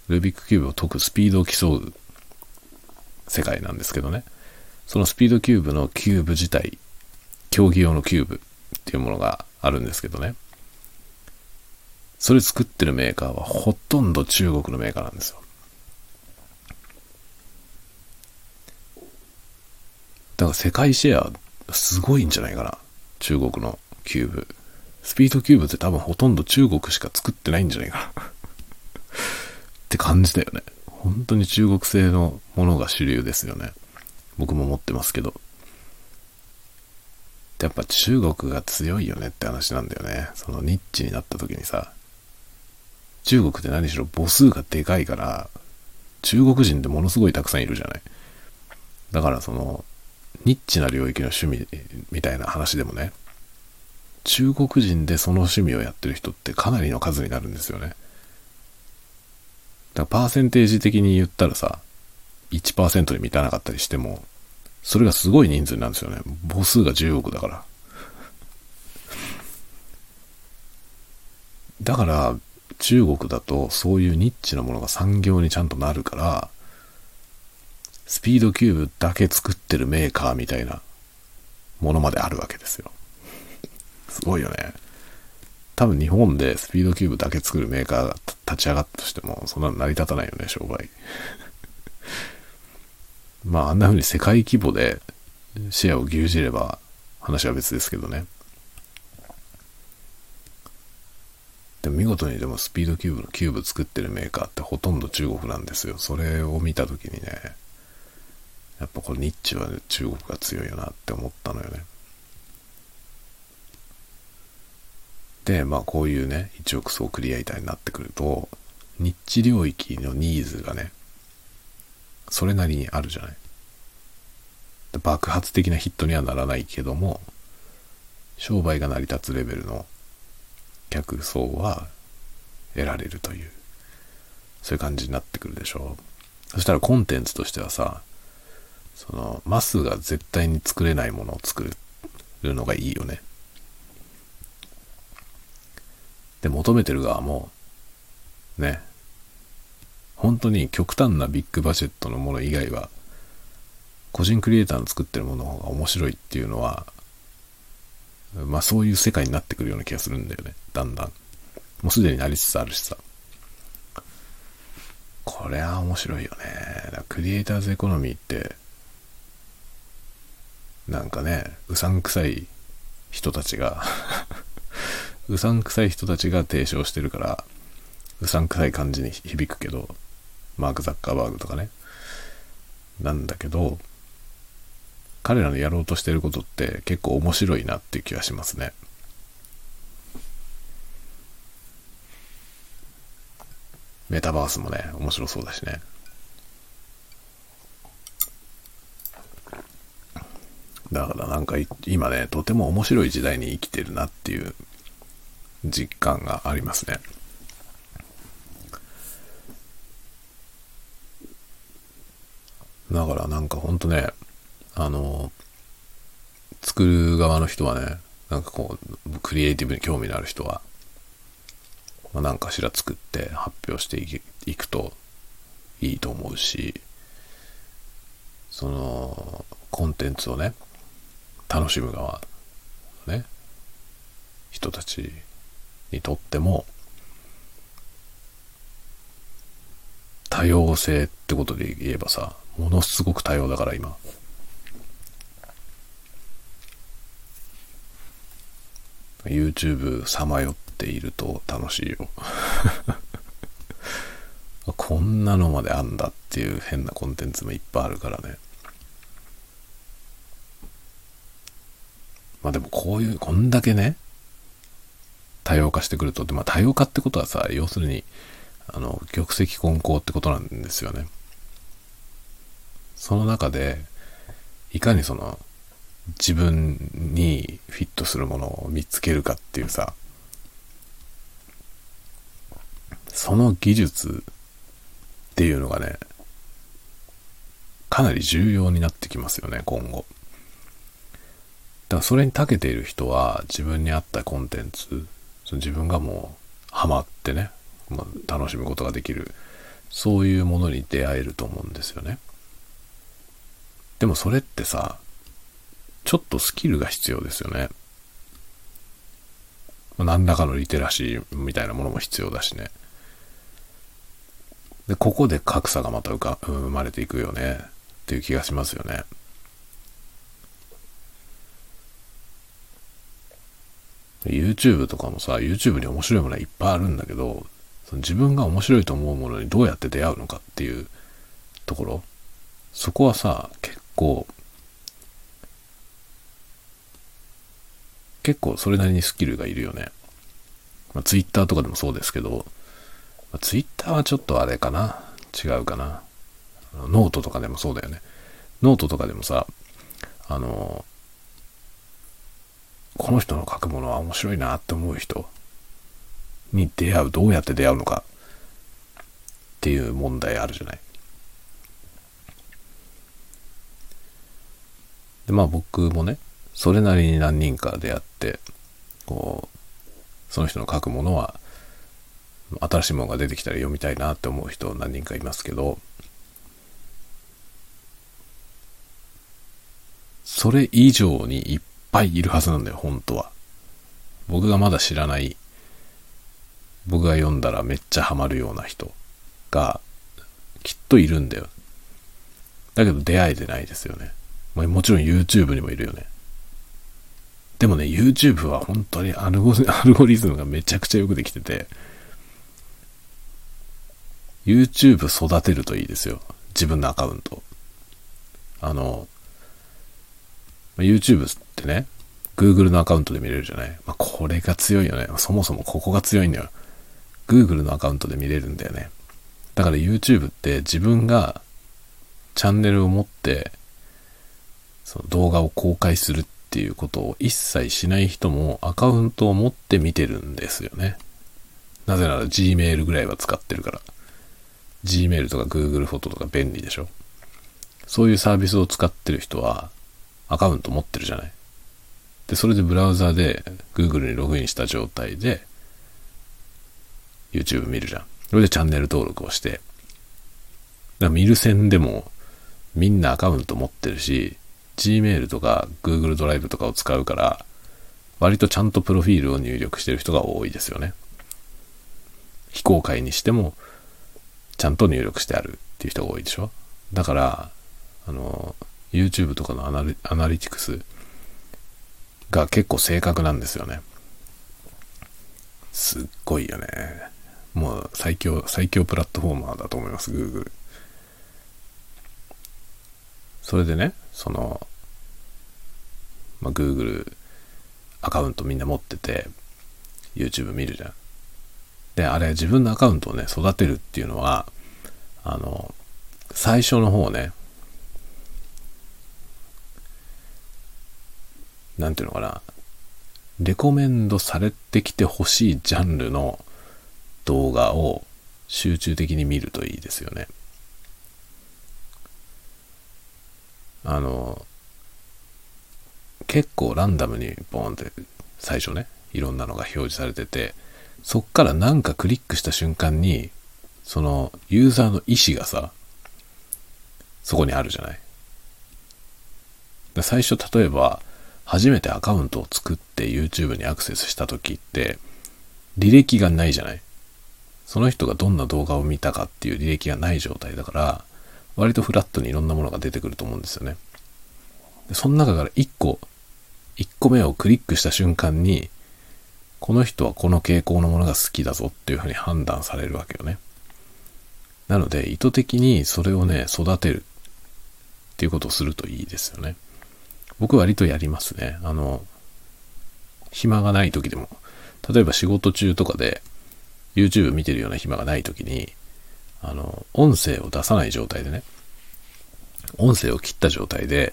Speaker 1: ルービックキューブを解くスピードを競う世界なんですけどね。そのスピードキューブのキューブ自体、競技用のキューブっていうものがあるんですけどね。それ作ってるメーカーはほとんど中国のメーカーなんですよ。だから世界シェアすごいんじゃないかな。中国のキューブ。スピードキューブって多分ほとんど中国しか作ってないんじゃないかなって感じだよね。本当に中国製のものが主流ですよね。僕も持ってますけど。やっぱ中国が強いよねって話なんだよね。そのニッチになった時にさ、中国って何しろ母数がでかいから、中国人ってものすごいたくさんいるじゃない。だからその、ニッチな領域の趣味みたいな話でもね、中国人でその趣味をやってる人ってかなりの数になるんですよね。だからパーセンテージ的に言ったらさ、1%に満たなかったりしても、それがすごい人数なんですよね。母数が10億だから。だから、中国だとそういうニッチなものが産業にちゃんとなるから、スピードキューブだけ作ってるメーカーみたいなものまであるわけですよ。すごいよね。多分日本でスピードキューブだけ作るメーカーが立ち上がったとしても、そんなの成り立たないよね、商売。まああんな風に世界規模でシェアを牛耳れば話は別ですけどね。でも見事にでもスピードキューブのキューブ作ってるメーカーってほとんど中国なんですよ。それを見た時にね、やっぱこれニッチは中国が強いよなって思ったのよね。で、まあこういうね、一億総クリエイターになってくると、ニッチ領域のニーズがね、それなりにあるじゃない。爆発的なヒットにはならないけども、商売が成り立つレベルの客層は得られるという、そういう感じになってくるでしょう。そしたらコンテンツとしてはさ、その、マスが絶対に作れないものを作るのがいいよね。で、求めてる側も、ね、本当に極端なビッグバジェットのもの以外は、個人クリエイターの作ってるものの方が面白いっていうのは、まあそういう世界になってくるような気がするんだよね。だんだん。もうすでになりつつあるしさ。これは面白いよね。クリエイターズエコノミーって、なんかね、うさんくさい人たちが うさんくさい人たちが提唱してるから、うさんくさい感じに響くけど、マーク・ザッカーバーグとかね。なんだけど、彼らのやろうとしてることって結構面白いなっていう気がしますね。メタバースもね、面白そうだしね。だからなんか今ね、とても面白い時代に生きてるなっていう実感がありますね。だからなんかほんとね、あの、作る側の人はね、なんかこう、クリエイティブに興味のある人は、まあ、何かしら作って発表していくといいと思うし、その、コンテンツをね、楽しむ側、ね、人たちにとっても、多様性ってことで言えばさ、ものすごく多様だから今。YouTube さまよっていると楽しいよ。こんなのまであんだっていう変なコンテンツもいっぱいあるからね。まあでもこういう、こんだけね、多様化してくると、でまあ多様化ってことはさ、要するに、あの、玉石混交ってことなんですよね。その中で、いかにその、自分にフィットするものを見つけるかっていうさ、その技術っていうのがね、かなり重要になってきますよね、今後。だからそれに長けている人は自分に合ったコンテンツ、その自分がもうハマってね、まあ、楽しむことができる、そういうものに出会えると思うんですよね。でもそれってさ、ちょっとスキルが必要ですよね。何らかのリテラシーみたいなものも必要だしね。で、ここで格差がまた生まれていくよねっていう気がしますよね。YouTube とかもさ、YouTube に面白いものはいっぱいあるんだけど、その自分が面白いと思うものにどうやって出会うのかっていうところ、そこはさ、結構、結構それなりにスキルがいるよね。まあ、Twitter とかでもそうですけど、まあ、Twitter はちょっとあれかな。違うかな。ノートとかでもそうだよね。ノートとかでもさ、あの、この人の書くものは面白いなって思う人に出会う、どうやって出会うのかっていう問題あるじゃない。で、まあ僕もね、それなりに何人か出会って、こう、その人の書くものは、新しいものが出てきたら読みたいなって思う人何人かいますけど、それ以上にいっぱいいるはずなんだよ、本当は。僕がまだ知らない、僕が読んだらめっちゃハマるような人が、きっといるんだよ。だけど出会えてないですよね。もちろん YouTube にもいるよね。でもね、YouTube は本当にアルゴ アルゴリズムがめちゃくちゃよくできてて、YouTube 育てるといいですよ。自分のアカウント。あの、YouTube ってね、Google のアカウントで見れるじゃない？まあ、これが強いよね。そもそもここが強いんだよ。Google のアカウントで見れるんだよね。だから YouTube って自分がチャンネルを持ってその動画を公開するっていうことを一切しない人もアカウントを持って見てるんですよね。なぜなら Gmail ぐらいは使ってるから。Gmail とか Google フォトとか便利でしょ。そういうサービスを使ってる人はアカウント持ってるじゃない。で、それでブラウザで Google にログインした状態で YouTube 見るじゃん。それでチャンネル登録をして。だから見る線でもみんなアカウント持ってるし、Gmail とか Google ドライブとかを使うから、割とちゃんとプロフィールを入力してる人が多いですよね。非公開にしても、ちゃんと入力してあるっていう人が多いでしょだから、あの、YouTube とかのアナリアナリティクスが結構正確なんですよね。すっごいよね。もう最強、最強プラットフォーマーだと思います、Google。それでね、その、まあ、Google アカウントみんな持ってて、YouTube 見るじゃん。で、あれ自分のアカウントをね、育てるっていうのは、あの、最初の方ね、なんていうのかな、レコメンドされてきてほしいジャンルの動画を集中的に見るといいですよね。あの、結構ランダムにボーンって最初ね、いろんなのが表示されてて、そっからなんかクリックした瞬間に、そのユーザーの意思がさ、そこにあるじゃない。最初例えば初めてアカウントを作って YouTube にアクセスした時って履歴がないじゃないその人がどんな動画を見たかっていう履歴がない状態だから割とフラットにいろんなものが出てくると思うんですよね。でその中から1個1個目をクリックした瞬間にこの人はこの傾向のものが好きだぞっていうふうに判断されるわけよね。なので意図的にそれをね育てるっていうことをするといいですよね。僕割とやりますね。あの暇がない時でも。例えば仕事中とかで YouTube 見てるような暇がない時にあの音声を出さない状態でね音声を切った状態で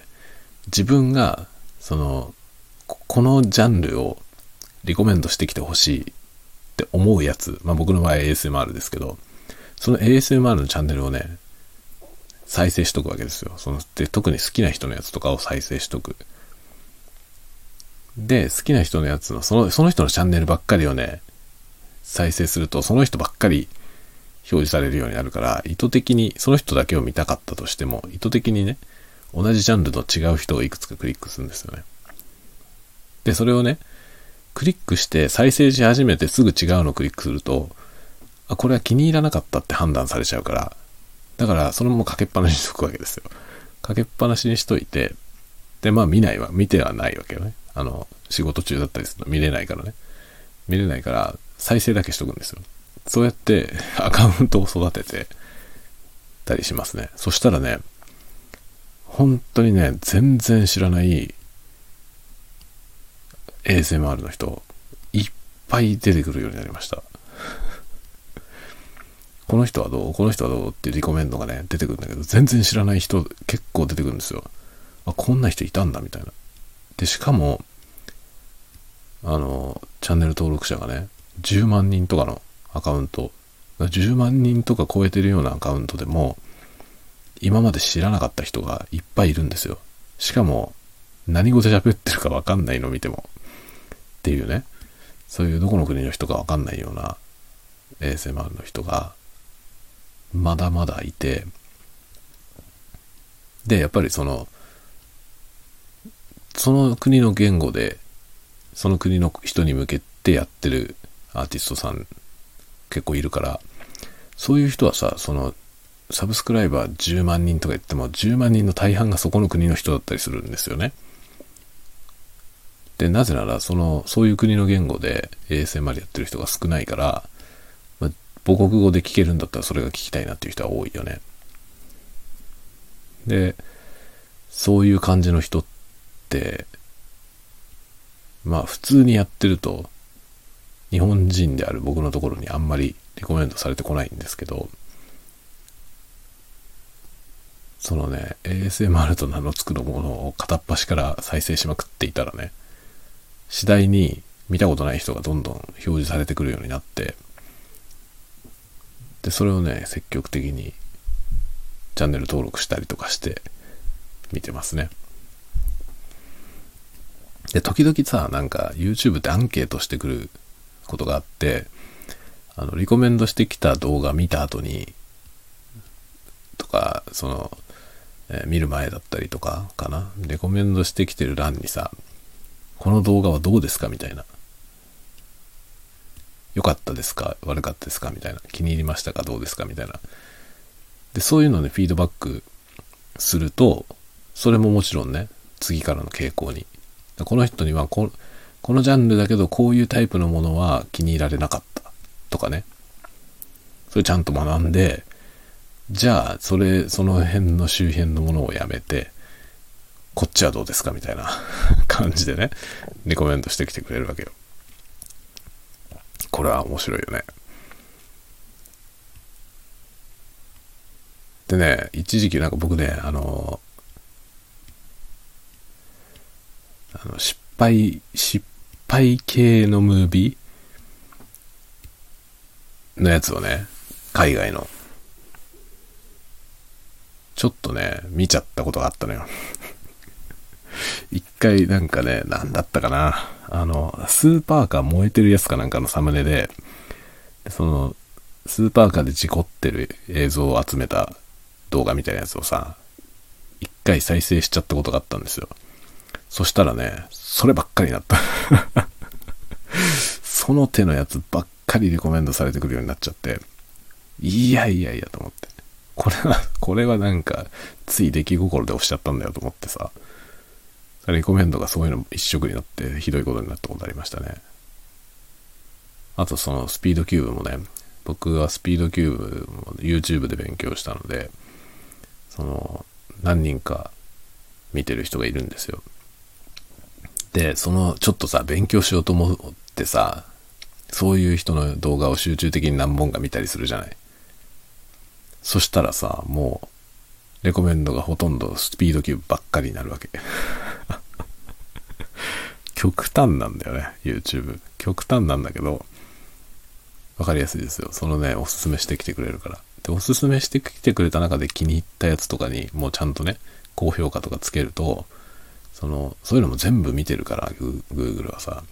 Speaker 1: 自分がそのこのジャンルをリコメンドしてきてほしいって思うやつ、まあ僕の場合 ASMR ですけど、その ASMR のチャンネルをね、再生しとくわけですよ。そので特に好きな人のやつとかを再生しとく。で、好きな人のやつの、その、その人のチャンネルばっかりをね、再生すると、その人ばっかり表示されるようになるから、意図的に、その人だけを見たかったとしても、意図的にね、同じジャンルと違う人をいくつかクリックするんですよね。で、それをね、クリックして再生し始めてすぐ違うのをクリックすると、あ、これは気に入らなかったって判断されちゃうから、だからそのままかけっぱなしにしとくわけですよ。かけっぱなしにしといて、で、まあ見ないわ、見てはないわけよね。あの、仕事中だったりすると見れないからね。見れないから、再生だけしとくんですよ。そうやってアカウントを育ててたりしますね。そしたらね、本当にね、全然知らない ASMR の人、いっぱい出てくるようになりました。この人はどう？この人はどう？ってリコメンドがね、出てくるんだけど、全然知らない人結構出てくるんですよ。あ、こんな人いたんだみたいな。で、しかも、あの、チャンネル登録者がね、10万人とかのアカウント、10万人とか超えてるようなアカウントでも、今まで知らなかった人がいっぱいいるんですよ。しかも、何語で喋ってるかわかんないの見ても。っていうね、そういうどこの国の人かわかんないような ASMR の人が、まだまだいて、で、やっぱりその、その国の言語で、その国の人に向けてやってるアーティストさん結構いるから、そういう人はさ、その、サブスクライバー10万人とか言っても、10万人の大半がそこの国の人だったりするんですよね。で、なぜなら、その、そういう国の言語で ASMR やってる人が少ないから、まあ、母国語で聞けるんだったらそれが聞きたいなっていう人は多いよね。で、そういう感じの人って、まあ普通にやってると、日本人である僕のところにあんまりリコメントされてこないんですけど、そのね、ASMR と名の付くのものを片っ端から再生しまくっていたらね、次第に見たことない人がどんどん表示されてくるようになってでそれをね積極的にチャンネル登録したりとかして見てますね。で時々さなんか YouTube ってアンケートしてくることがあってあのリコメンドしてきた動画見た後にとかその、えー、見る前だったりとかかなレコメンドしてきてる欄にさこの動画はどうですか？みたいな。良かったですか？悪かったですか？みたいな。気に入りましたか？どうですか？みたいな。で、そういうのでフィードバックすると、それももちろんね、次からの傾向に。この人にはこ、このジャンルだけど、こういうタイプのものは気に入られなかったとかね。それちゃんと学んで、じゃあ、それ、その辺の周辺のものをやめて、こっちはどうですかみたいな 感じでね、リコメントしてきてくれるわけよ。これは面白いよね。でね、一時期なんか僕ね、あの、あの失敗、失敗系のムービーのやつをね、海外の、ちょっとね、見ちゃったことがあったのよ。一回なんかね、なんだったかな。あの、スーパーカー燃えてるやつかなんかのサムネで、その、スーパーカーで事故ってる映像を集めた動画みたいなやつをさ、一回再生しちゃったことがあったんですよ。そしたらね、そればっかりになった。その手のやつばっかりリコメンドされてくるようになっちゃって、いやいやいやと思って。これは、これはなんか、つい出来心で押しちゃったんだよと思ってさ、リコメンドがそういうの一色になってひどいことになったことありましたね。あとそのスピードキューブもね、僕はスピードキューブも YouTube で勉強したので、その、何人か見てる人がいるんですよ。で、その、ちょっとさ、勉強しようと思ってさ、そういう人の動画を集中的に何本か見たりするじゃない。そしたらさ、もう、レコメンドがほとんどスピードキューブばっかりになるわけ。極端なんだよね、YouTube。極端なんだけど、わかりやすいですよ。そのね、おすすめしてきてくれるから。で、おすすめしてきてくれた中で気に入ったやつとかに、もうちゃんとね、高評価とかつけると、その、そういうのも全部見てるから、Google はさ。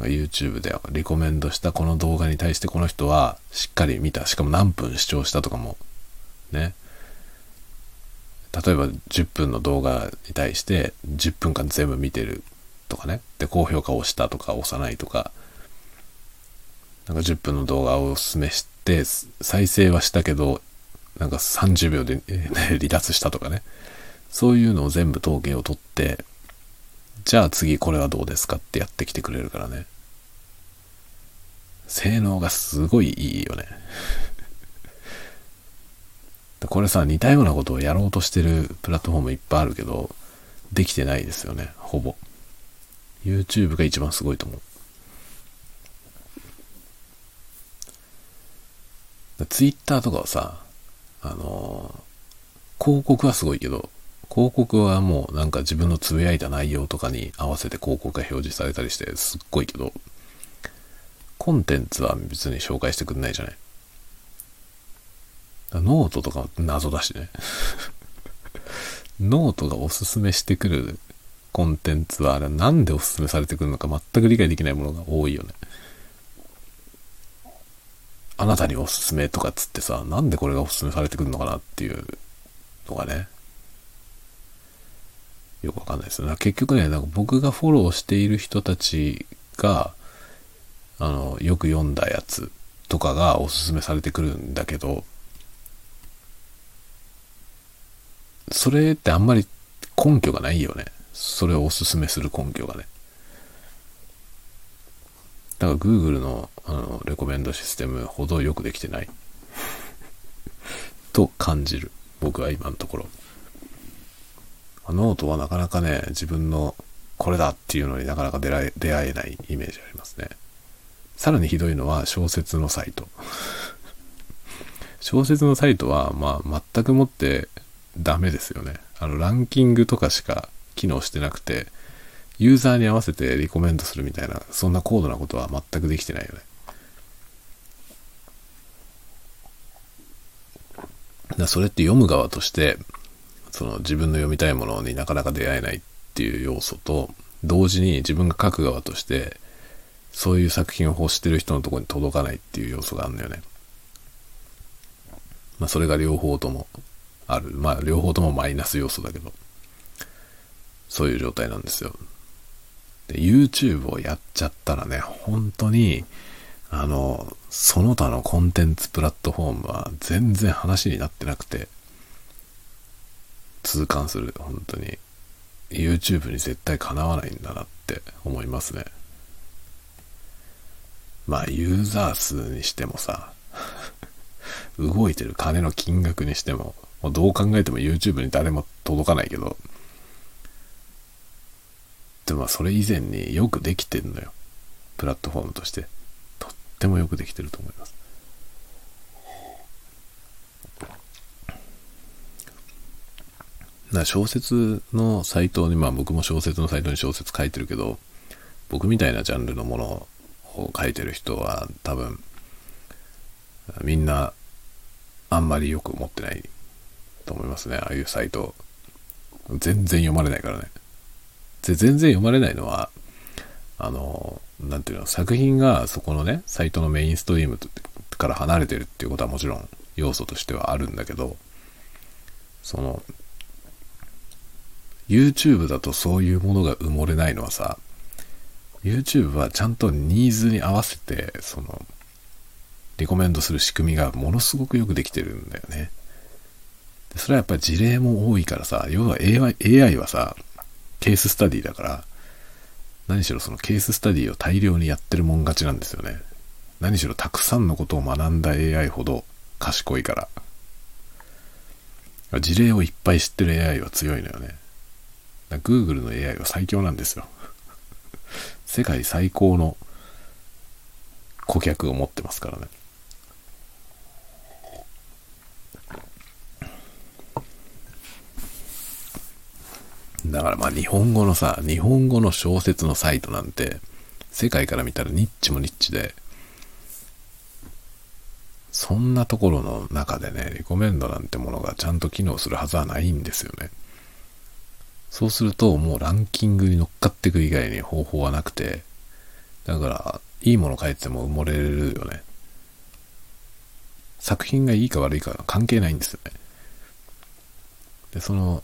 Speaker 1: YouTube でリコメンドしたこの動画に対してこの人はしっかり見た。しかも何分視聴したとかも、ね。例えば10分の動画に対して10分間全部見てるとかね。で、高評価を押したとか押さないとか、なんか10分の動画をおすすめして、再生はしたけど、なんか30秒で、離脱したとかね。そういうのを全部統計を取って、じゃあ次これはどうですかってやってきてくれるからね。性能がすごいいいよね。これさ、似たようなことをやろうとしてるプラットフォームいっぱいあるけど、できてないですよね、ほぼ。YouTube が一番すごいと思う。ツイッターとかはさ、あのー、広告はすごいけど、広告はもうなんか自分のつぶやいた内容とかに合わせて広告が表示されたりしてすっごいけど、コンテンツは別に紹介してくんないじゃない？ノートとか謎だしね。ノートがおすすめしてくるコンテンツはあれなんでおすすめされてくるのか全く理解できないものが多いよね。あなたにおすすめとかっつってさ、なんでこれがおすすめされてくるのかなっていうのがね、よくわかんないですよ。結局ね、なんか僕がフォローしている人たちが、あの、よく読んだやつとかがおすすめされてくるんだけど、それってあんまり根拠がないよね。それをおすすめする根拠がね。だから Google のあのレコメンドシステムほどよくできてないと感じる。僕は今のところ。ノートはなかなかね、自分のこれだっていうのになかなか出会えないイメージありますね。さらにひどいのは小説のサイト。小説のサイトは、まあ、全くもってダメですよね。あの、ランキングとかしか機能してなくて、ユーザーに合わせてリコメントするみたいな、そんな高度なことは全くできてないよね。だそれって読む側として、その自分の読みたいものになかなか出会えないっていう要素と、同時に自分が書く側として、そういう作品を欲してる人のとこに届かないっていう要素があるんだよね。まあそれが両方ともある。まあ両方ともマイナス要素だけど、そういう状態なんですよ。で、YouTube をやっちゃったらね、本当に、あの、その他のコンテンツプラットフォームは全然話になってなくて、痛感する、本当に。YouTube に絶対かなわないんだなって思いますね。まあ、ユーザー数にしてもさ、動いてる金の金額にしても、もうどう考えても YouTube に誰も届かないけど、でもそれ以前によくできてんのよ。プラットフォームとして。とってもよくできてると思います。な小説のサイトに、まあ僕も小説のサイトに小説書いてるけど、僕みたいなジャンルのものを書いてる人は多分、みんなあんまりよく思ってないと思いますね。ああいうサイト。全然読まれないからね。で、全然読まれないのは、あの、なんていうの、作品がそこのね、サイトのメインストリームから離れてるっていうことはもちろん要素としてはあるんだけど、その、YouTube だとそういうものが埋もれないのはさ、YouTube はちゃんとニーズに合わせて、その、リコメンドする仕組みがものすごくよくできてるんだよね。それはやっぱり事例も多いからさ、要は AI, AI はさ、ケーススタディだから、何しろそのケーススタディを大量にやってるもん勝ちなんですよね。何しろたくさんのことを学んだ AI ほど賢いから。事例をいっぱい知ってる AI は強いのよね。Google の AI は最強なんですよ。世界最高の顧客を持ってますからね。だからまあ日本語のさ、日本語の小説のサイトなんて、世界から見たらニッチもニッチで、そんなところの中でね、リコメンドなんてものがちゃんと機能するはずはないんですよね。そうするともうランキングに乗っかっていく以外に方法はなくて、だから、いいもの書いても埋もれるよね。作品がいいか悪いか関係ないんですよね。で、その、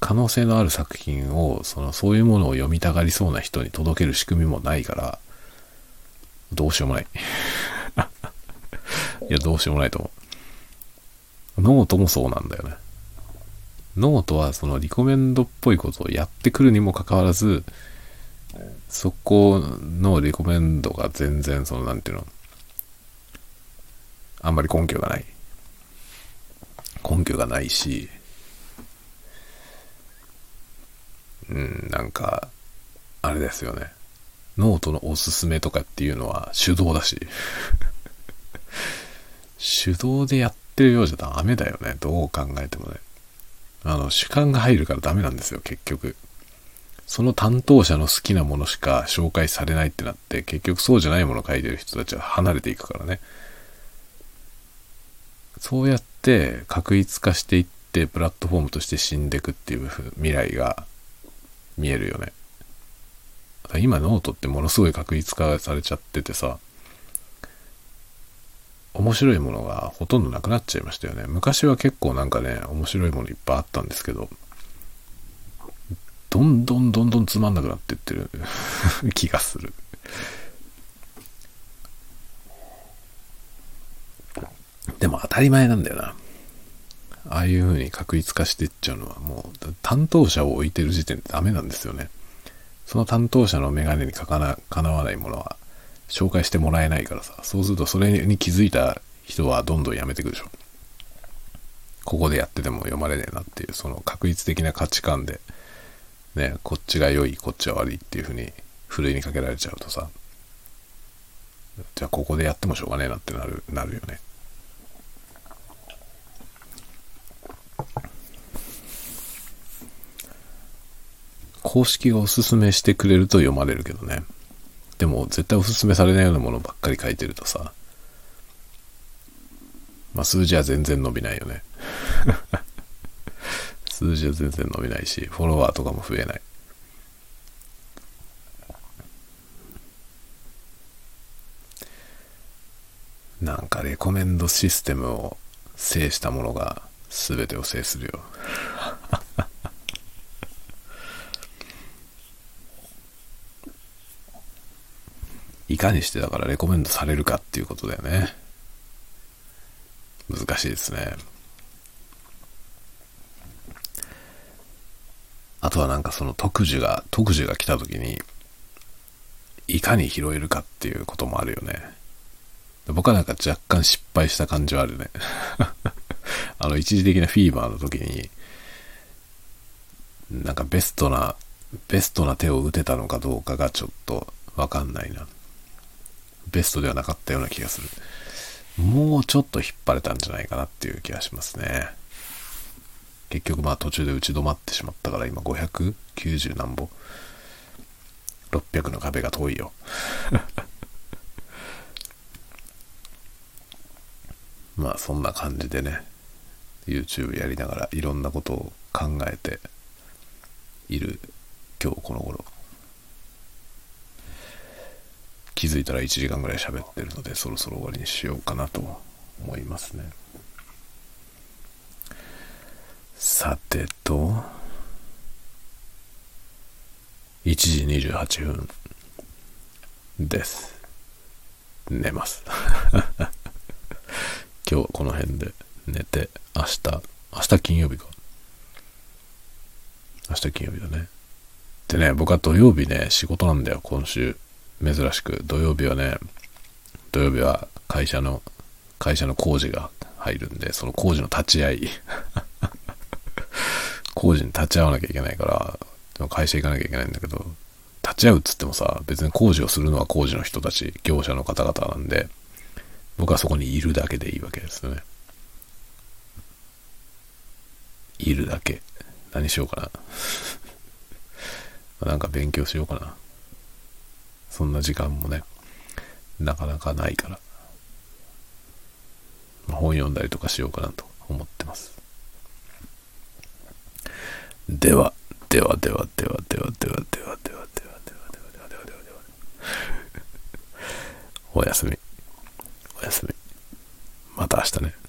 Speaker 1: 可能性のある作品を、その、そういうものを読みたがりそうな人に届ける仕組みもないから、どうしようもない。いや、どうしようもないと思う。ノートもそうなんだよね。ノートはそのリコメンドっぽいことをやってくるにもかかわらず、そこのリコメンドが全然その、なんていうの、あんまり根拠がない。根拠がないし、うん、なんか、あれですよね。ノートのおすすめとかっていうのは手動だし。手動でやってるようじゃダメだよね。どう考えてもね。あの、主観が入るからダメなんですよ、結局。その担当者の好きなものしか紹介されないってなって、結局そうじゃないもの書いてる人たちは離れていくからね。そうやって画一化していって、プラットフォームとして死んでいくっていう未来が見えるよね。今ノートってものすごい画一化されちゃっててさ、面白いものがほとんどなくなっちゃいましたよね。昔は結構なんかね、面白いものいっぱいあったんですけど、どんどんどんどんつまんなくなっていってる 気がする。でも当たり前なんだよな。ああいう風に確一化していっちゃうのはもう担当者を置いてる時点でダメなんですよね。その担当者のメガネにかかな、かなわないものは紹介してもらえないからさ、そうするとそれに気づいた人はどんどんやめていくでしょ。ここでやってても読まれねえなっていう、その確率的な価値観で、ね、こっちが良い、こっちは悪いっていうふうに、ふるいにかけられちゃうとさ、じゃあここでやってもしょうがねえなってなる、なるよね。公式がおすすめしてくれると読まれるけどね。でも絶対おすすめされないようなものばっかり書いてるとさ、まあ数字は全然伸びないよね。数字は全然伸びないし、フォロワーとかも増えない。なんかレコメンドシステムを制したものが全てを制するよ。いかにしてだからレコメンドされるかっていうことだよね。難しいですね。あとはなんかその特需が、特需が来た時に、いかに拾えるかっていうこともあるよね。僕はなんか若干失敗した感じはあるね。あの一時的なフィーバーの時に、なんかベストな、ベストな手を打てたのかどうかがちょっとわかんないな。ベストではなかったような気がする。もうちょっと引っ張れたんじゃないかなっていう気がしますね。結局まあ途中で打ち止まってしまったから今590何歩。600の壁が遠いよ。まあそんな感じでね、YouTube やりながらいろんなことを考えている今日この頃。気づいたら1時間ぐらい喋ってるので、そろそろ終わりにしようかなと思いますね。さてと、1時28分です。寝ます。今日この辺で寝て、明日、明日金曜日か。明日金曜日だね。でね、僕は土曜日ね、仕事なんだよ、今週。珍しく。土曜日はね、土曜日は会社の、会社の工事が入るんで、その工事の立ち会い。工事に立ち会わなきゃいけないから、でも会社行かなきゃいけないんだけど、立ち会うっつってもさ、別に工事をするのは工事の人たち、業者の方々なんで、僕はそこにいるだけでいいわけですよね。いるだけ。何しようかな。なんか勉強しようかな。そんな時間もね、なかなかないから。本読んだりとかしようかなと思ってます。では、ではではではではではではではではではではではではではでは おやすみ。おやすみ。また明日ね。